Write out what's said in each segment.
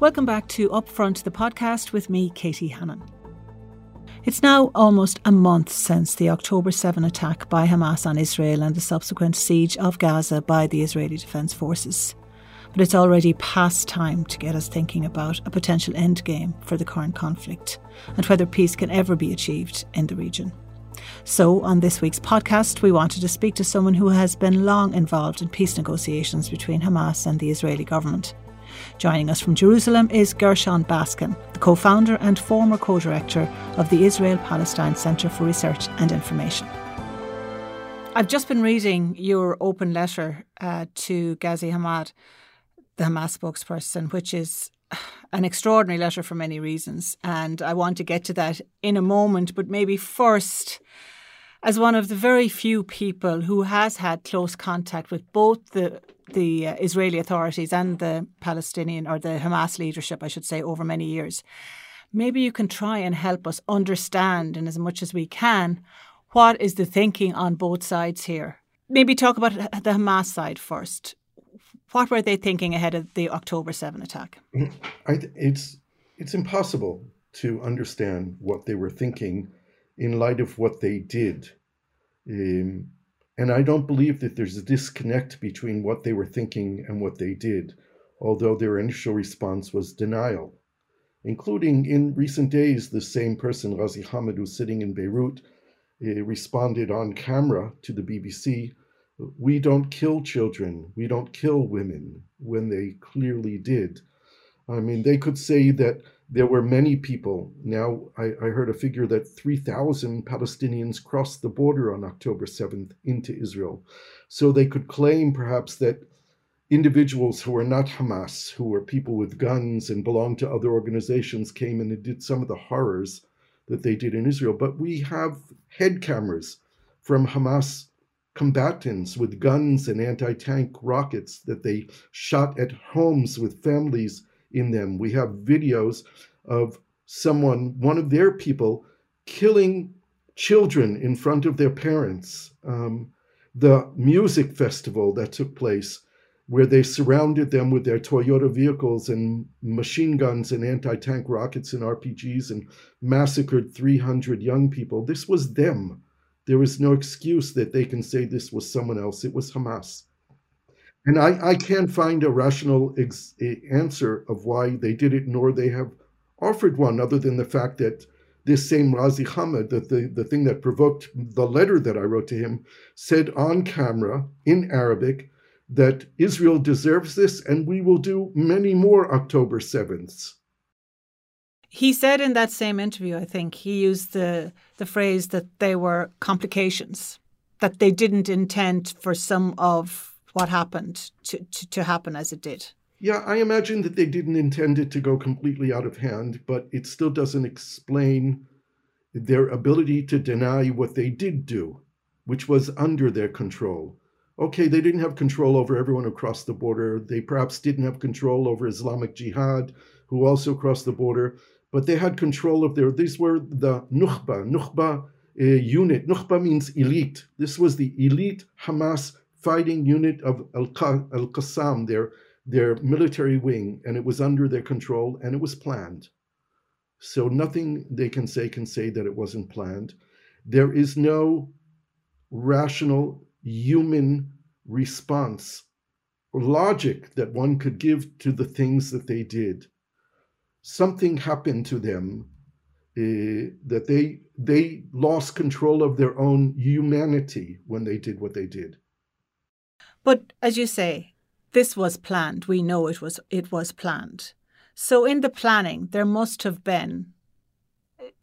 Welcome back to Upfront, the podcast with me, Katie Hannon. It's now almost a month since the October 7 attack by Hamas on Israel and the subsequent siege of Gaza by the Israeli Defence Forces. But it's already past time to get us thinking about a potential endgame for the current conflict and whether peace can ever be achieved in the region. So, on this week's podcast, we wanted to speak to someone who has been long involved in peace negotiations between Hamas and the Israeli government. Joining us from Jerusalem is Gershon Baskin, the co founder and former co director of the Israel Palestine Centre for Research and Information. I've just been reading your open letter uh, to Ghazi Hamad, the Hamas spokesperson, which is an extraordinary letter for many reasons. And I want to get to that in a moment, but maybe first, as one of the very few people who has had close contact with both the the uh, Israeli authorities and the Palestinian or the Hamas leadership, I should say, over many years. Maybe you can try and help us understand, in as much as we can, what is the thinking on both sides here. Maybe talk about the Hamas side first. What were they thinking ahead of the October 7 attack? it's, it's impossible to understand what they were thinking in light of what they did. Um, and I don't believe that there's a disconnect between what they were thinking and what they did, although their initial response was denial, including in recent days, the same person, Ghazi Hamad, who's sitting in Beirut, uh, responded on camera to the BBC We don't kill children, we don't kill women, when they clearly did. I mean, they could say that there were many people. Now, I, I heard a figure that 3,000 Palestinians crossed the border on October 7th into Israel. So they could claim perhaps that individuals who were not Hamas, who were people with guns and belonged to other organizations, came and did some of the horrors that they did in Israel. But we have head cameras from Hamas combatants with guns and anti tank rockets that they shot at homes with families in them. We have videos of someone, one of their people, killing children in front of their parents. Um, the music festival that took place, where they surrounded them with their Toyota vehicles and machine guns and anti tank rockets and RPGs and massacred 300 young people. This was them. There is no excuse that they can say this was someone else. It was Hamas. And I, I can't find a rational ex- answer of why they did it, nor they have offered one, other than the fact that this same Ghazi Hamad, that the, the thing that provoked the letter that I wrote to him, said on camera in Arabic that Israel deserves this and we will do many more October 7th. He said in that same interview, I think, he used the, the phrase that they were complications, that they didn't intend for some of what happened to, to, to happen as it did. Yeah, I imagine that they didn't intend it to go completely out of hand, but it still doesn't explain their ability to deny what they did do, which was under their control. Okay, they didn't have control over everyone across the border. They perhaps didn't have control over Islamic Jihad, who also crossed the border, but they had control of their. These were the Nukhba, Nukhba uh, unit. Nukhba means elite. This was the elite Hamas fighting unit of Al Qassam, their, their military wing, and it was under their control and it was planned. So nothing they can say can say that it wasn't planned. There is no rational human response or logic that one could give to the things that they did. Something happened to them uh, that they they lost control of their own humanity when they did what they did. But as you say, this was planned. We know it was it was planned. So in the planning, there must have been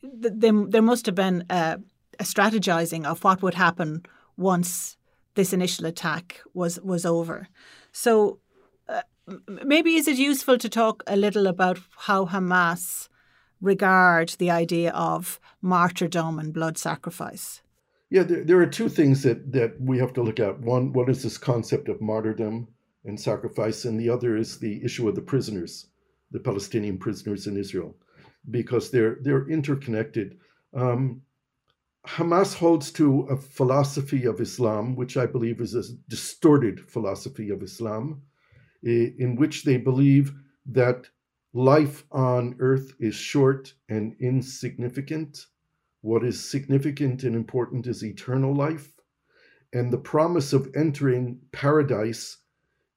there, there must have been a, a strategizing of what would happen once this initial attack was was over. So uh, maybe is it useful to talk a little about how Hamas regard the idea of martyrdom and blood sacrifice? Yeah, there, there are two things that, that we have to look at. One, what is this concept of martyrdom and sacrifice? And the other is the issue of the prisoners, the Palestinian prisoners in Israel, because they're, they're interconnected. Um, Hamas holds to a philosophy of Islam, which I believe is a distorted philosophy of Islam, in which they believe that life on earth is short and insignificant. What is significant and important is eternal life. And the promise of entering paradise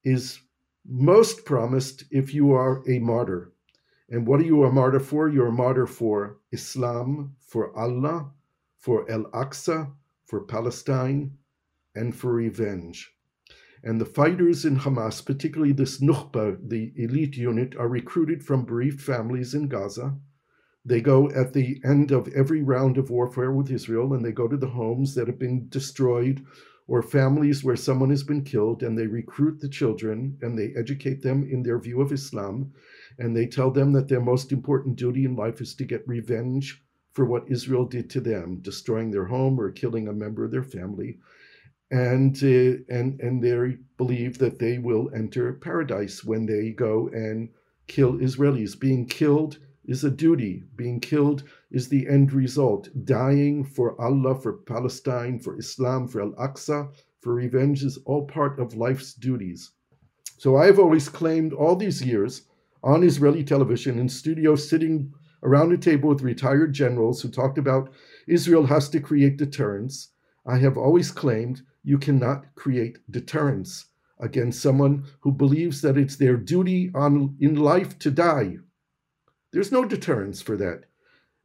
is most promised if you are a martyr. And what are you a martyr for? You're a martyr for Islam, for Allah, for Al Aqsa, for Palestine, and for revenge. And the fighters in Hamas, particularly this Nukhba, the elite unit, are recruited from bereaved families in Gaza. They go at the end of every round of warfare with Israel and they go to the homes that have been destroyed or families where someone has been killed and they recruit the children and they educate them in their view of Islam and they tell them that their most important duty in life is to get revenge for what Israel did to them, destroying their home or killing a member of their family and uh, and and they believe that they will enter paradise when they go and kill Israelis. Being killed is a duty. Being killed is the end result. Dying for Allah, for Palestine, for Islam, for Al Aqsa, for revenge is all part of life's duties. So I've always claimed all these years on Israeli television in studio, sitting around a table with retired generals who talked about Israel has to create deterrence. I have always claimed you cannot create deterrence against someone who believes that it's their duty on, in life to die. There's no deterrence for that.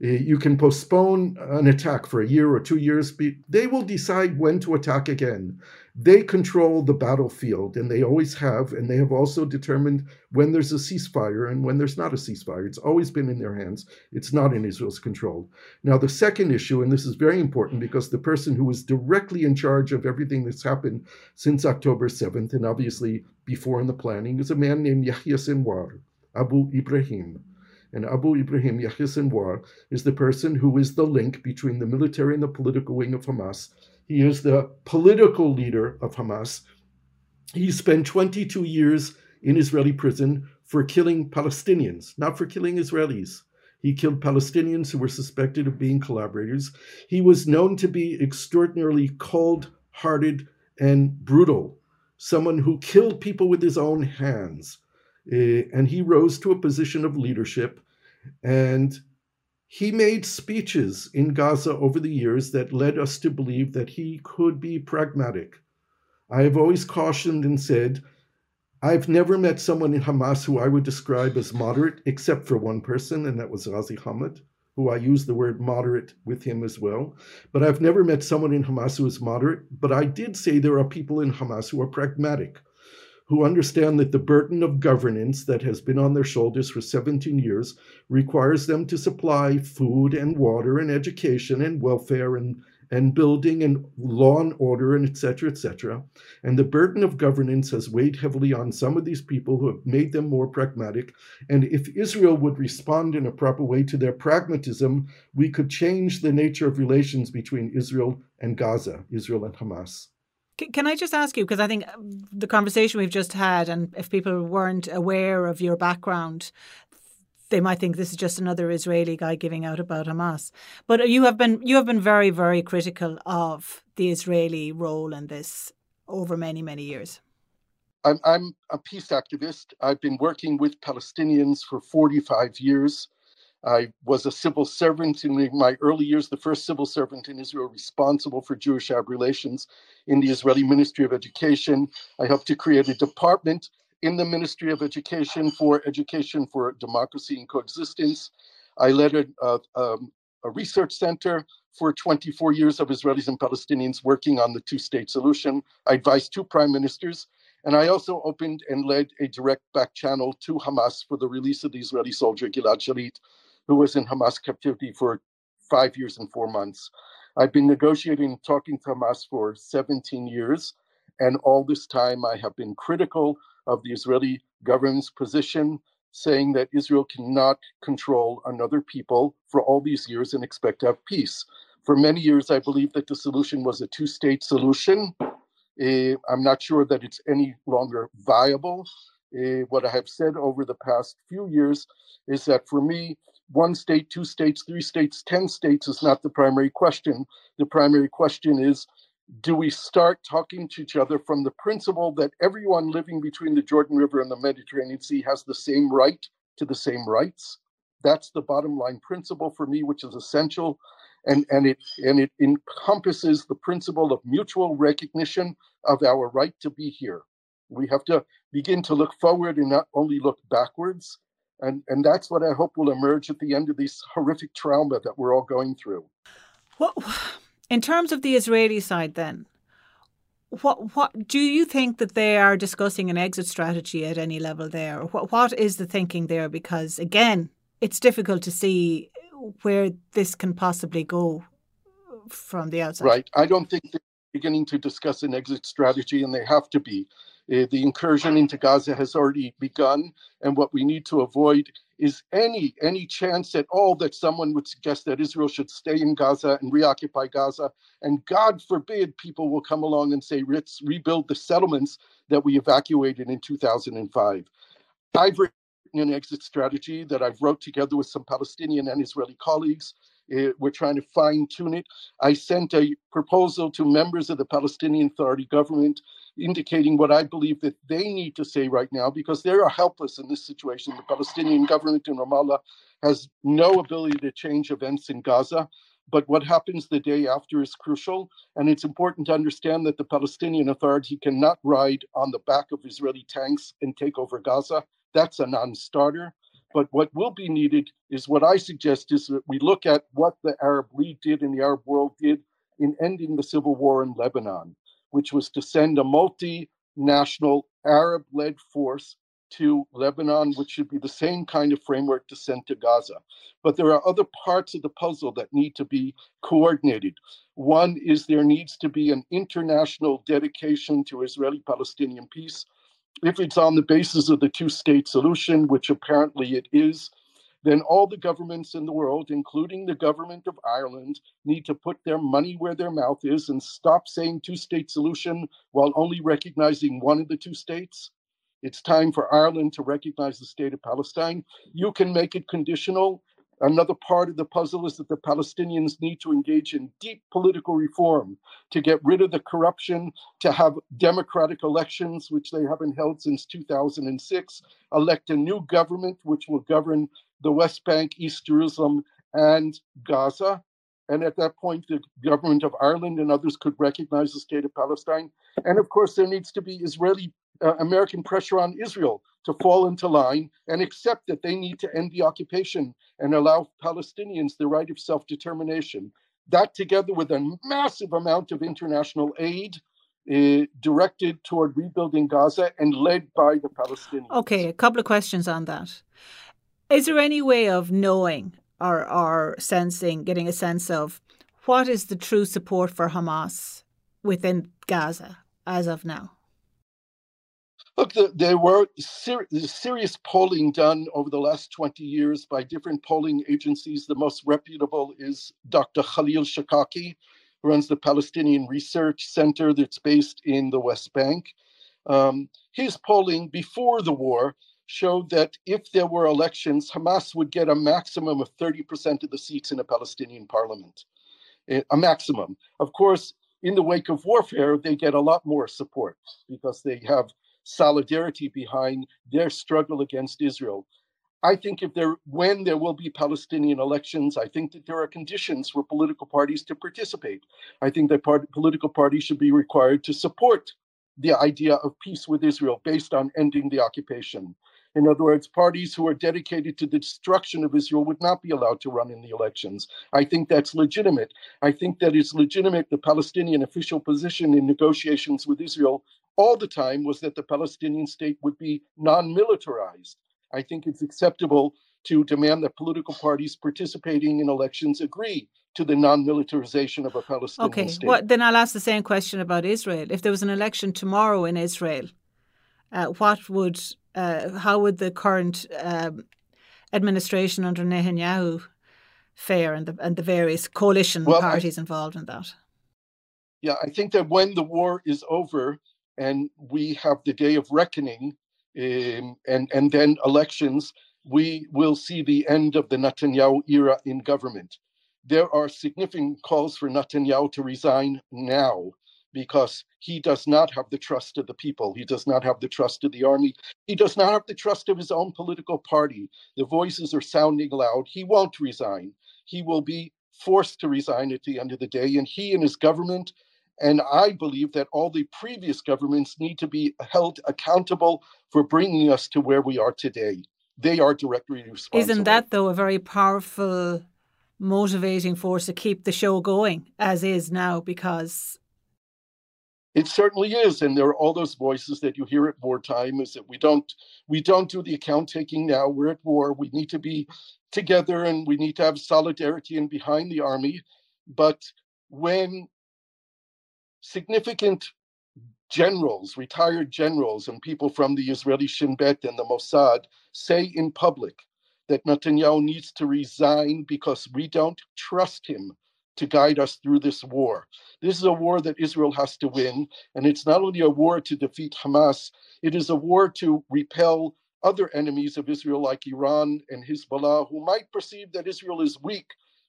Eh, you can postpone an attack for a year or two years. They will decide when to attack again. They control the battlefield, and they always have. And they have also determined when there's a ceasefire and when there's not a ceasefire. It's always been in their hands. It's not in Israel's control. Now, the second issue, and this is very important because the person who is directly in charge of everything that's happened since October 7th, and obviously before in the planning, is a man named Yahya Sinwar, Abu Ibrahim. And Abu Ibrahim Yahya Sinwar is the person who is the link between the military and the political wing of Hamas. He is the political leader of Hamas. He spent 22 years in Israeli prison for killing Palestinians, not for killing Israelis. He killed Palestinians who were suspected of being collaborators. He was known to be extraordinarily cold hearted and brutal, someone who killed people with his own hands. Uh, and he rose to a position of leadership. And he made speeches in Gaza over the years that led us to believe that he could be pragmatic. I have always cautioned and said, I've never met someone in Hamas who I would describe as moderate, except for one person, and that was Ghazi Hamad, who I use the word moderate with him as well. But I've never met someone in Hamas who is moderate. But I did say there are people in Hamas who are pragmatic, who understand that the burden of governance that has been on their shoulders for 17 years requires them to supply food and water and education and welfare and, and building and law and order and etc etc and the burden of governance has weighed heavily on some of these people who have made them more pragmatic. And if israel would respond in a proper way to their pragmatism we could change the nature of relations between israel and gaza israel and hamas can I just ask you, because I think um, the conversation we've just had, and if people weren't aware of your background, they might think this is just another Israeli guy giving out about Hamas. But you have been you have been very very critical of the Israeli role in this over many many years. I'm I'm a peace activist. I've been working with Palestinians for 45 years. I was a civil servant in my early years, the first civil servant in Israel responsible for Jewish Arab relations in the Israeli Ministry of Education. I helped to create a department in the Ministry of Education for education for democracy and coexistence. I led a, a, um, a research center for 24 years of Israelis and Palestinians working on the two state solution. I advised two prime ministers. And I also opened and led a direct back channel to Hamas for the release of the Israeli soldier Gilad Shalit, who was in Hamas captivity for five years and four months. I've been negotiating talking to Hamas for 17 years. And all this time, I have been critical of the Israeli government's position, saying that Israel cannot control another people for all these years and expect to have peace. For many years, I believed that the solution was a two state solution. Uh, I'm not sure that it's any longer viable. Uh, what I have said over the past few years is that for me, one state, two states, three states, 10 states is not the primary question. The primary question is do we start talking to each other from the principle that everyone living between the Jordan River and the Mediterranean Sea has the same right to the same rights. That's the bottom line principle for me, which is essential. And, and it and it encompasses the principle of mutual recognition of our right to be here. We have to begin to look forward and not only look backwards. And, and that's what I hope will emerge at the end of this horrific trauma that we're all going through. Well, in terms of the Israeli side, then, what what do you think that they are discussing an exit strategy at any level there? What what is the thinking there? Because again, it's difficult to see where this can possibly go from the outside. Right. I don't think they're beginning to discuss an exit strategy, and they have to be. Uh, the incursion into Gaza has already begun, and what we need to avoid is any any chance at all that someone would suggest that Israel should stay in Gaza and reoccupy Gaza. And God forbid people will come along and say, let's rebuild the settlements that we evacuated in 2005. I've an exit strategy that I've wrote together with some Palestinian and Israeli colleagues. Uh, we're trying to fine tune it. I sent a proposal to members of the Palestinian Authority government indicating what I believe that they need to say right now because they are helpless in this situation. The Palestinian government in Ramallah has no ability to change events in Gaza. But what happens the day after is crucial. And it's important to understand that the Palestinian Authority cannot ride on the back of Israeli tanks and take over Gaza. That's a non starter. But what will be needed is what I suggest is that we look at what the Arab League did and the Arab world did in ending the civil war in Lebanon, which was to send a multinational Arab led force to Lebanon, which should be the same kind of framework to send to Gaza. But there are other parts of the puzzle that need to be coordinated. One is there needs to be an international dedication to Israeli Palestinian peace if it's on the basis of the two state solution, which apparently it is, then all the governments in the world, including the government of Ireland, need to put their money where their mouth is and stop saying two state solution while only recognizing one of the two states. It's time for Ireland to recognize the state of Palestine. You can make it conditional. Another part of the puzzle is that the Palestinians need to engage in deep political reform to get rid of the corruption, to have democratic elections, which they haven't held since 2006, elect a new government which will govern the West Bank, East Jerusalem, and Gaza. And at that point, the government of Ireland and others could recognize the state of Palestine. And of course, there needs to be Israeli uh, American pressure on Israel to fall into line and accept that they need to end the occupation and allow Palestinians the right of self determination. That, together with a massive amount of international aid, uh, directed toward rebuilding Gaza and led by the Palestinians. Okay, a couple of questions on that. Is there any way of knowing or, or sensing, getting a sense of what is the true support for Hamas within Gaza as of now? Look, the, there were ser- serious polling done over the last 20 years by different polling agencies. The most reputable is Dr. Khalil Shikaki, who runs the Palestinian Research Center that's based in the West Bank. Um, his polling before the war showed that if there were elections, Hamas would get a maximum of 30% of the seats in a Palestinian parliament. A maximum. Of course, in the wake of warfare, they get a lot more support because they have solidarity behind their struggle against Israel. I think if there, when there will be Palestinian elections, I think that there are conditions for political parties to participate. I think that part, political parties should be required to support the idea of peace with Israel based on ending the occupation. In other words, parties who are dedicated to the destruction of Israel would not be allowed to run in the elections. I think that's legitimate. I think that it's legitimate the Palestinian official position in negotiations with Israel all the time was that the Palestinian state would be non militarized. I think it's acceptable to demand that political parties participating in elections agree to the non-militarization of a Palestinian okay. state. Okay, well, then I'll ask the same question about Israel. If there was an election tomorrow in Israel, uh, what would, uh, how would the current um, administration under Netanyahu fare, and the and the various coalition well, parties I, involved in that? Yeah, I think that when the war is over, and we have the day of reckoning um, and, and then elections, we will see the end of the Netanyahu era in government. There are significant calls for Netanyahu to resign now. because he does not have the trust of the people. He does not have the trust of the army. He does not have the trust of his own political party. The voices are sounding loud. He won't resign. He will be forced to resign at the end of the day. And he and his government, and I believe that all the previous governments need to be held accountable for bringing us to where we are today. They are directly responsible. Isn't that, though, a very powerful motivating force to keep the show going as is now? Because it certainly is, and there are all those voices that you hear at wartime. Is that we don't we don't do the account taking now. We're at war. We need to be together, and we need to have solidarity and behind the army. But when significant generals, retired generals, and people from the Israeli Shin Bet and the Mossad say in public that Netanyahu needs to resign because we don't trust him to guide us through this war. This is a war that Israel has to win. And it's not only a war to defeat Hamas, it is a war to repel other enemies of Israel like Iran and Hezbollah, who might perceive that Israel is weak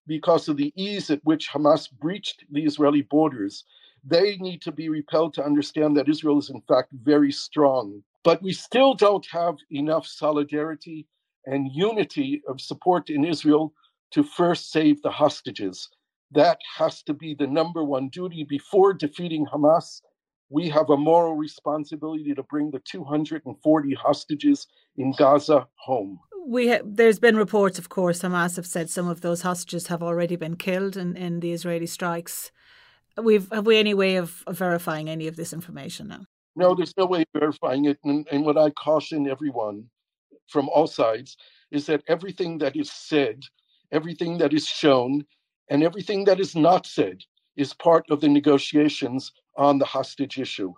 because of the ease at which Hamas breached the Israeli borders. They need to be repelled to understand that Israel is, in fact, very strong. But we still don't have enough solidarity and unity of support in Israel to first save the hostages. That has to be the number one duty before defeating Hamas. We have a moral responsibility to bring the 240 hostages in Gaza home. We ha- there's been reports, of course, Hamas have said some of those hostages have already been killed in, in the Israeli strikes. We've have we any way of, of verifying any of this information now? No, there's no way of verifying it. And, and what I caution everyone from all sides is that everything that is said, everything that is shown, and everything that is not said is part of the negotiations on the hostage issue.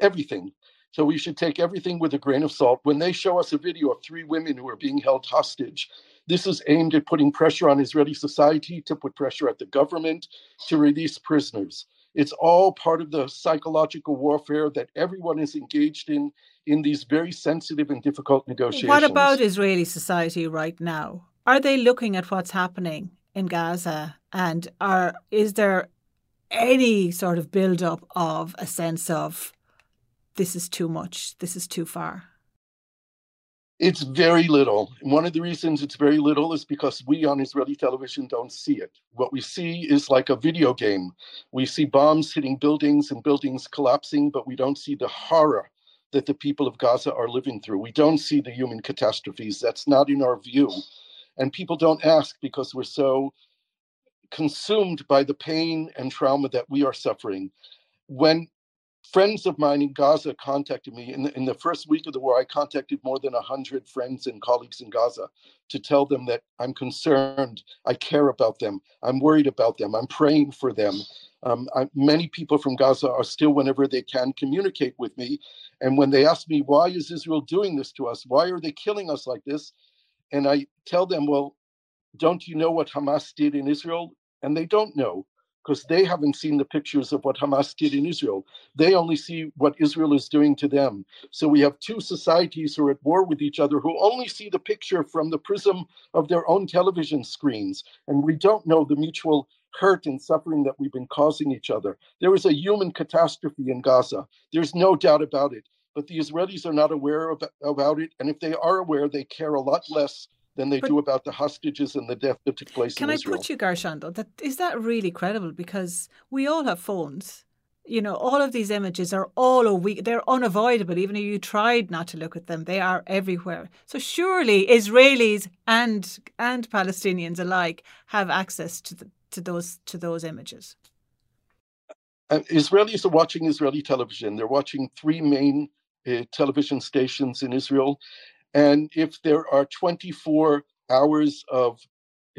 Everything. So we should take everything with a grain of salt. When they show us a video of three women who are being held hostage, this is aimed at putting pressure on Israeli society to put pressure at the government to release prisoners. It's all part of the psychological warfare that everyone is engaged in in these very sensitive and difficult negotiations. What about Israeli society right now? Are they looking at what's happening in Gaza and are is there any sort of build up of a sense of this is too much, this is too far? It's very little. One of the reasons it's very little is because we on Israeli television don't see it. What we see is like a video game. We see bombs hitting buildings and buildings collapsing, but we don't see the horror that the people of Gaza are living through. We don't see the human catastrophes. That's not in our view. And people don't ask because we're so consumed by the pain and trauma that we are suffering. When friends of mine in Gaza contacted me in the, in the first week of the war, I contacted more than 100 friends and colleagues in Gaza to tell them that I'm concerned, I care about them, I'm worried about them, I'm praying for them. Um, I, many people from Gaza are still, whenever they can, communicate with me. And when they ask me, why is Israel doing this to us? Why are they killing us like this? And I tell them, well, don't you know what Hamas did in Israel? And they don't know because they haven't seen the pictures of what Hamas did in Israel. They only see what Israel is doing to them. So we have two societies who are at war with each other who only see the picture from the prism of their own television screens. And we don't know the mutual hurt and suffering that we've been causing each other. There is a human catastrophe in Gaza. There's no doubt about it. But the Israelis are not aware of, about it. And if they are aware, they care a lot less than they but do about the hostages and the death that took place can I put you, Garshando, that is that really credible? Because we all have phones. You know, all of these images are all a week. They're unavoidable. Even if you tried not to look at them, they are everywhere. So surely Israelis and and Palestinians alike have access to the, to those to those images. Uh, Israelis are watching Israeli television. They're watching three main uh, television stations in Israel, and if there are 24 hours of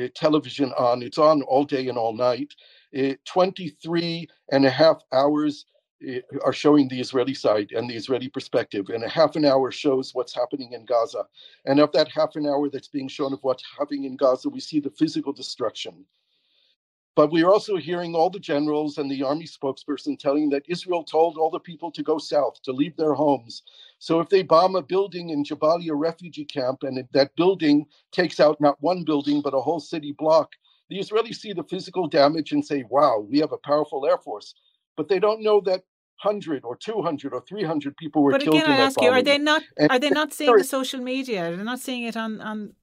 uh, television on, it's on all day and all night. Uh, 23 and a half hours uh, are showing the Israeli side and the Israeli perspective, and a half an hour shows what's happening in Gaza. And of that half an hour that's being shown of what's happening in Gaza, we see the physical destruction. But we are also hearing all the generals and the army spokesperson telling that Israel told all the people to go south, to leave their homes. So if they bomb a building in Jabalia refugee camp and that building takes out not one building, but a whole city block, the Israelis see the physical damage and say, wow, we have a powerful air force. but they don't know that 100 or 200 or 300 people were but killed. But again, I ask you, are they not and are they not seeing the social media? They're not seeing it on on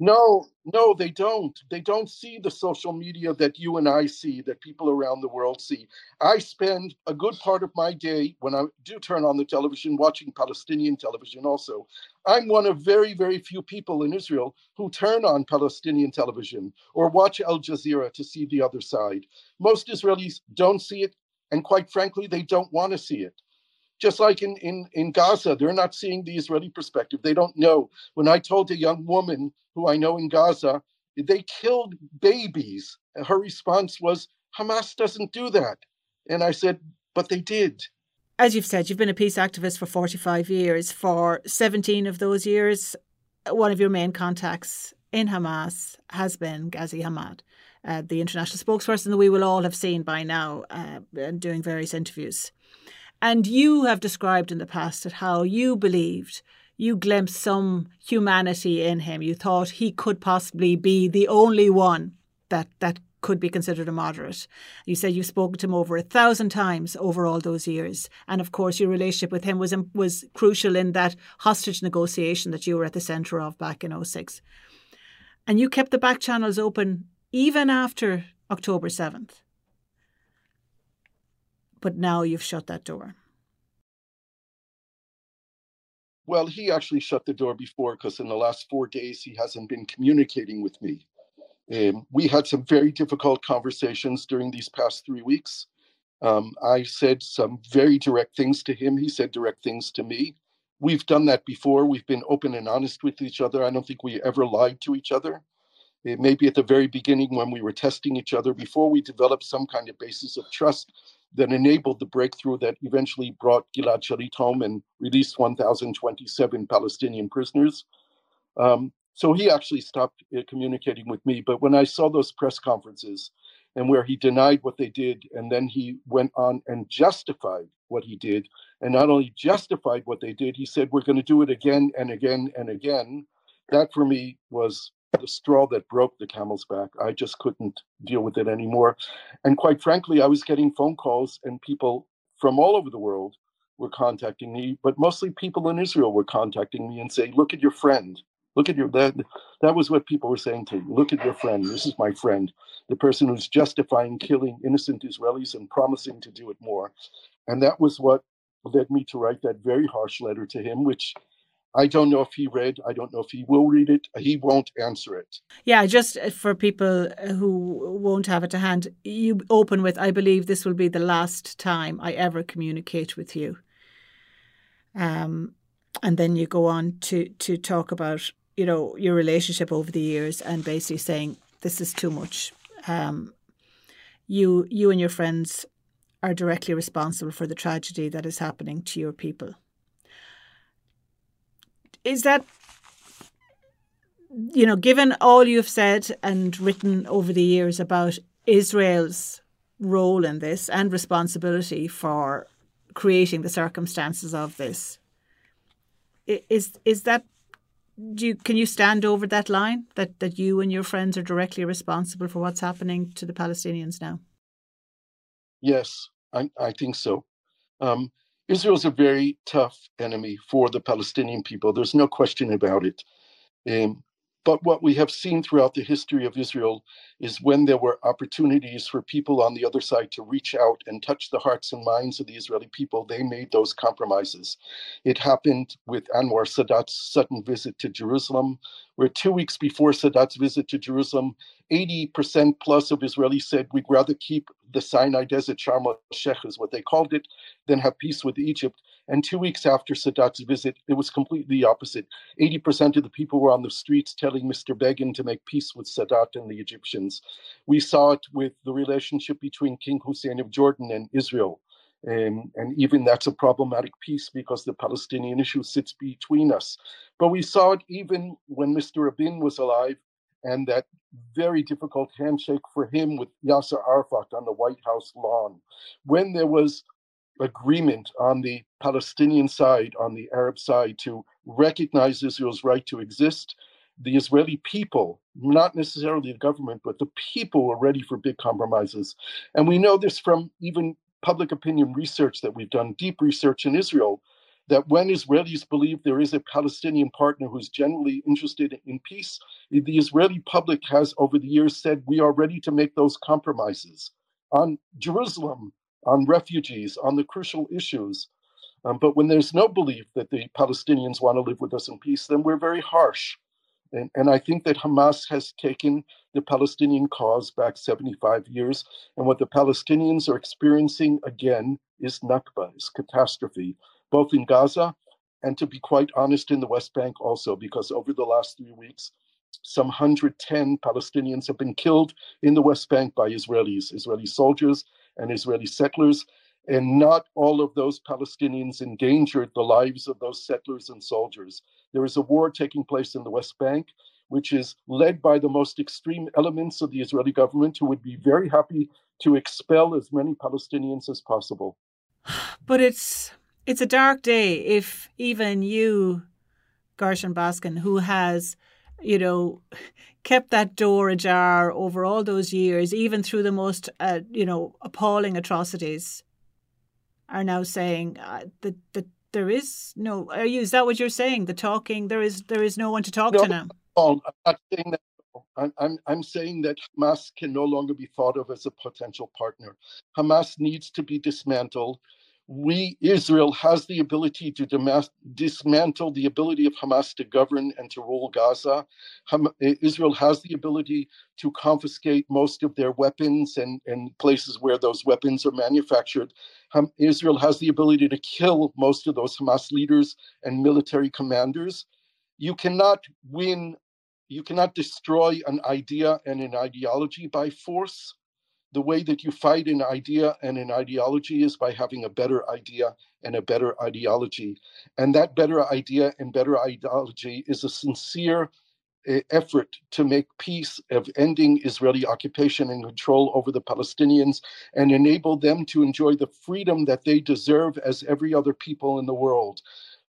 no, no, they don't. They don't see the social media that you and I see, that people around the world see. I spend a good part of my day when I do turn on the television watching Palestinian television also. I'm one of very, very few people in Israel who turn on Palestinian television or watch Al Jazeera to see the other side. Most Israelis don't see it, and quite frankly, they don't want to see it just like in, in, in Gaza, they're not seeing the Israeli perspective. They don't know. When I told a young woman who I know in Gaza, they killed babies, her response was, Hamas doesn't do that. And I said, but they did. As you've said, you've been a peace activist for 45 years. For 17 of those years, one of your main contacts in Hamas has been Ghazi Hamad, uh, the international spokesperson that we will all have seen by now uh, doing various interviews. And you have described in the past at how you believed you glimpsed some humanity in him. You thought he could possibly be the only one that that could be considered a moderate. You said you've spoken to him over a thousand times over all those years, and of course your relationship with him was was crucial in that hostage negotiation that you were at the centre of back in 06. And you kept the back channels open even after October 7th but now you've shut that door. Well, he actually shut the door before because in the last four days he hasn't been communicating with me. Um, we had some very difficult conversations during these past three weeks. Um, I said some very direct things to him. He said direct things to me. We've done that before. We've been open and honest with each other. I don't think we ever lied to each other. It may be at the very beginning when we were testing each other before we developed some kind of basis of trust that enabled the breakthrough that eventually brought Gilad Shalit home and released 1,027 Palestinian prisoners. Um, so he actually stopped uh, communicating with me. But when I saw those press conferences and where he denied what they did, and then he went on and justified what he did, and not only justified what they did, he said, We're going to do it again and again and again. That for me was the straw that broke the camel's back. I just couldn't deal with it anymore. And quite frankly, I was getting phone calls, and people from all over the world were contacting me, but mostly people in Israel were contacting me and saying, Look at your friend. Look at your that that was what people were saying to me. Look at your friend. This is my friend, the person who's justifying killing innocent Israelis and promising to do it more. And that was what led me to write that very harsh letter to him, which I don't know if he read. I don't know if he will read it. He won't answer it. Yeah, just uh, for people who won't have it to hand, you open with, I believe this will be the last time I ever communicate with you. Um, and then you go on to, to talk about, you know, your relationship over the years and basically saying, this is too much. Um, you, you and your friends are directly responsible for the tragedy that is happening to your people is that you know, given all you've said and written over the years about Israel's role in this and responsibility for creating the circumstances of this, is is that do you, can you stand over that line that, that you and your friends are directly responsible for what's happening to the Palestinians now? Yes, I, I think so. Um, Israel is a very tough enemy for the Palestinian people. There's no question about it. Um, but what we have seen throughout the history of Israel is when there were opportunities for people on the other side to reach out and touch the hearts and minds of the Israeli people, they made those compromises. It happened with Anwar Sadat's sudden visit to Jerusalem, where two weeks before Sadat's visit to Jerusalem, 80% plus of Israelis said we'd rather keep the Sinai Desert, Sharm el Sheikh is what they called it, than have peace with Egypt. And two weeks after Sadat's visit, it was completely opposite. 80% of the people were on the streets telling Mr. Begin to make peace with Sadat and the Egyptians. We saw it with the relationship between King Hussein of Jordan and Israel. Um, and even that's a problematic piece because the Palestinian issue sits between us. But we saw it even when Mr. Rabin was alive and that very difficult handshake for him with Yasser Arafat on the White House lawn. When there was agreement on the Palestinian side, on the Arab side, to recognize Israel's right to exist. The Israeli people, not necessarily the government, but the people were ready for big compromises. And we know this from even public opinion research that we've done, deep research in Israel, that when Israelis believe there is a Palestinian partner who's generally interested in peace, the Israeli public has over the years said, we are ready to make those compromises on Jerusalem, on refugees, on the crucial issues. Um, but when there's no belief that the Palestinians want to live with us in peace, then we're very harsh. And, and I think that Hamas has taken the Palestinian cause back 75 years. And what the Palestinians are experiencing again is Nakba, is catastrophe, both in Gaza and to be quite honest, in the West Bank also, because over the last three weeks, some 110 Palestinians have been killed in the West Bank by Israelis, Israeli soldiers and Israeli settlers. And not all of those Palestinians endangered the lives of those settlers and soldiers. There is a war taking place in the West Bank, which is led by the most extreme elements of the Israeli government, who would be very happy to expel as many Palestinians as possible. But it's it's a dark day if even you, Gershon Baskin, who has, you know, kept that door ajar over all those years, even through the most, uh, you know, appalling atrocities, are now saying uh, that that there is no. Are you? Is that what you're saying? The talking there is there is no one to talk no, to now. I'm not saying that. I'm, I'm, I'm saying that Hamas can no longer be thought of as a potential partner. Hamas needs to be dismantled we, Israel, has the ability to dismantle the ability of Hamas to govern and to rule Gaza. Ham- Israel has the ability to confiscate most of their weapons and, and places where those weapons are manufactured. Israel has the ability to kill most of those Hamas leaders and military commanders. You cannot win, you cannot destroy an idea and an ideology by force the way that you fight an idea and an ideology is by having a better idea and a better ideology. And that better idea and better ideology is a sincere effort to make peace of ending Israeli occupation and control over the Palestinians and enable them to enjoy the freedom that they deserve as every other people in the world.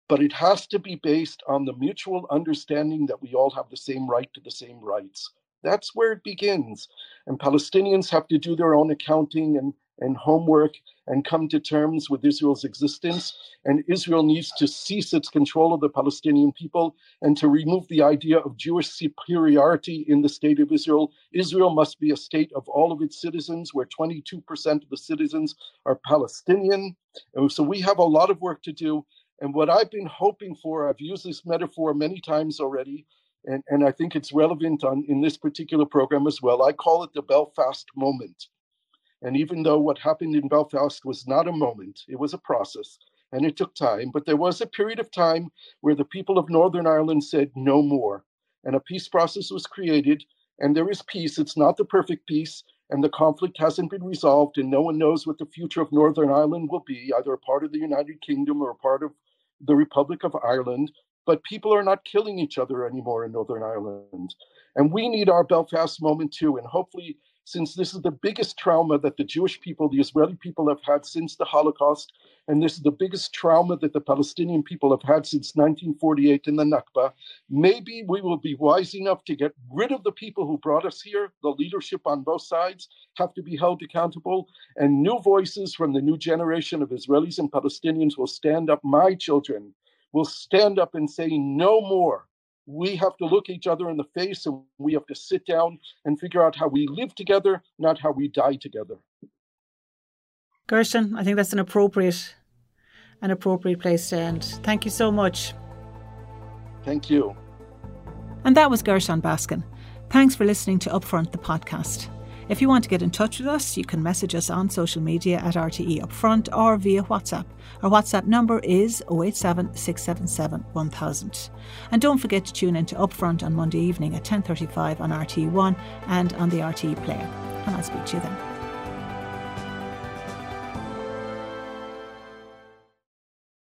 But it has to be based on the mutual understanding that we all have the same right to the same rights. That's where it begins. And Palestinians have to do their own accounting and, and homework and come to terms with Israel's existence. And Israel needs to cease its control of the Palestinian people and to remove the idea of Jewish superiority in the state of Israel. Israel must be a state of all of its citizens, where 22% of the citizens are Palestinian. And so we have a lot of work to do. And what I've been hoping for, I've used this metaphor many times already, and, and I think it's relevant on, in this particular program as well. I call it the Belfast moment. And even though what happened in Belfast was not a moment, it was a process and it took time, but there was a period of time where the people of Northern Ireland said no more. And a peace process was created, and there is peace. It's not the perfect peace, and the conflict hasn't been resolved, and no one knows what the future of Northern Ireland will be, either a part of the United Kingdom or a part of the Republic of Ireland but people are not killing each other anymore in Northern Ireland. And we need our Belfast moment too. And hopefully, since this is the biggest trauma that the Jewish people, the Israeli people have had since the Holocaust, and this is the biggest trauma that the Palestinian people have had since 1948 in the Nakba, maybe we will be wise enough to get rid of the people who brought us here. The leadership on both sides have to be held accountable, and new voices from the new generation of Israelis and Palestinians will stand up. My children will stand up and say, no more. We have to look each other in the face and we have to sit down and figure out how we live together, not how we die together. Gershon, I think that's an appropriate an appropriate place to end. Thank you so much. Thank you. And that was Gershon Baskin. Thanks for listening to Upfront the podcast. If you want to get in touch with us, you can message us on social media at RTE Upfront or via WhatsApp. Our WhatsApp number is 087 677 1000. And don't forget to tune in to Upfront on Monday evening at 10.35 on RTE1 and on the RTE player. And I'll speak to you then.